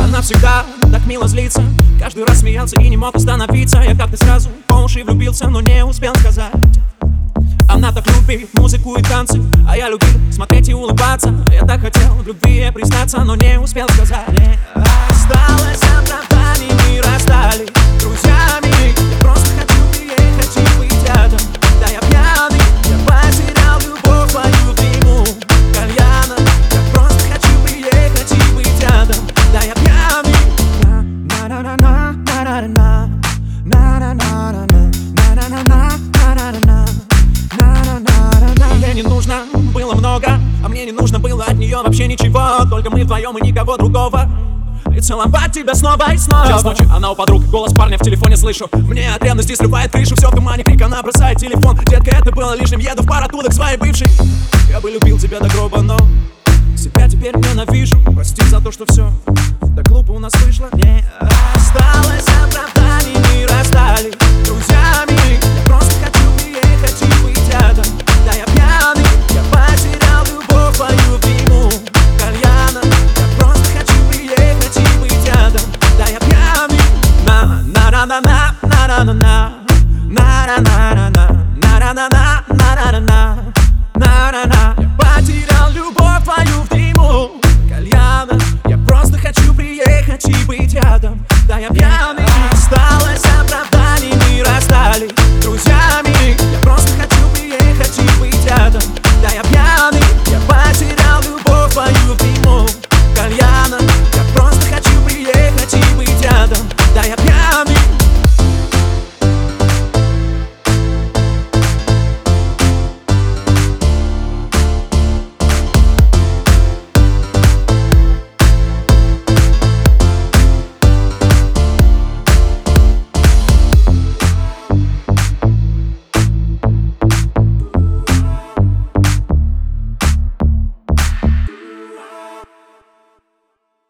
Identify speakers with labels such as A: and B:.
A: Она всегда так мило злится Каждый раз смеялся и не мог остановиться Я как-то сразу по уши влюбился, но не успел сказать она так любит музыку и танцы А я любил смотреть и улыбаться Я так хотел Cazzo não è un spell мы вдвоем и никого другого. И целовать тебя снова и снова. Час ночи, она у подруг, голос парня в телефоне слышу. Мне от ревности срывает крышу, все в тумане, крик, она бросает телефон. Детка, это было лишним, еду в пар оттуда к своей бывшей. Я бы любил тебя до гроба, но себя теперь ненавижу. Прости за то, что все так глупо у нас вышло. Не Я потерял любовь твою в дыму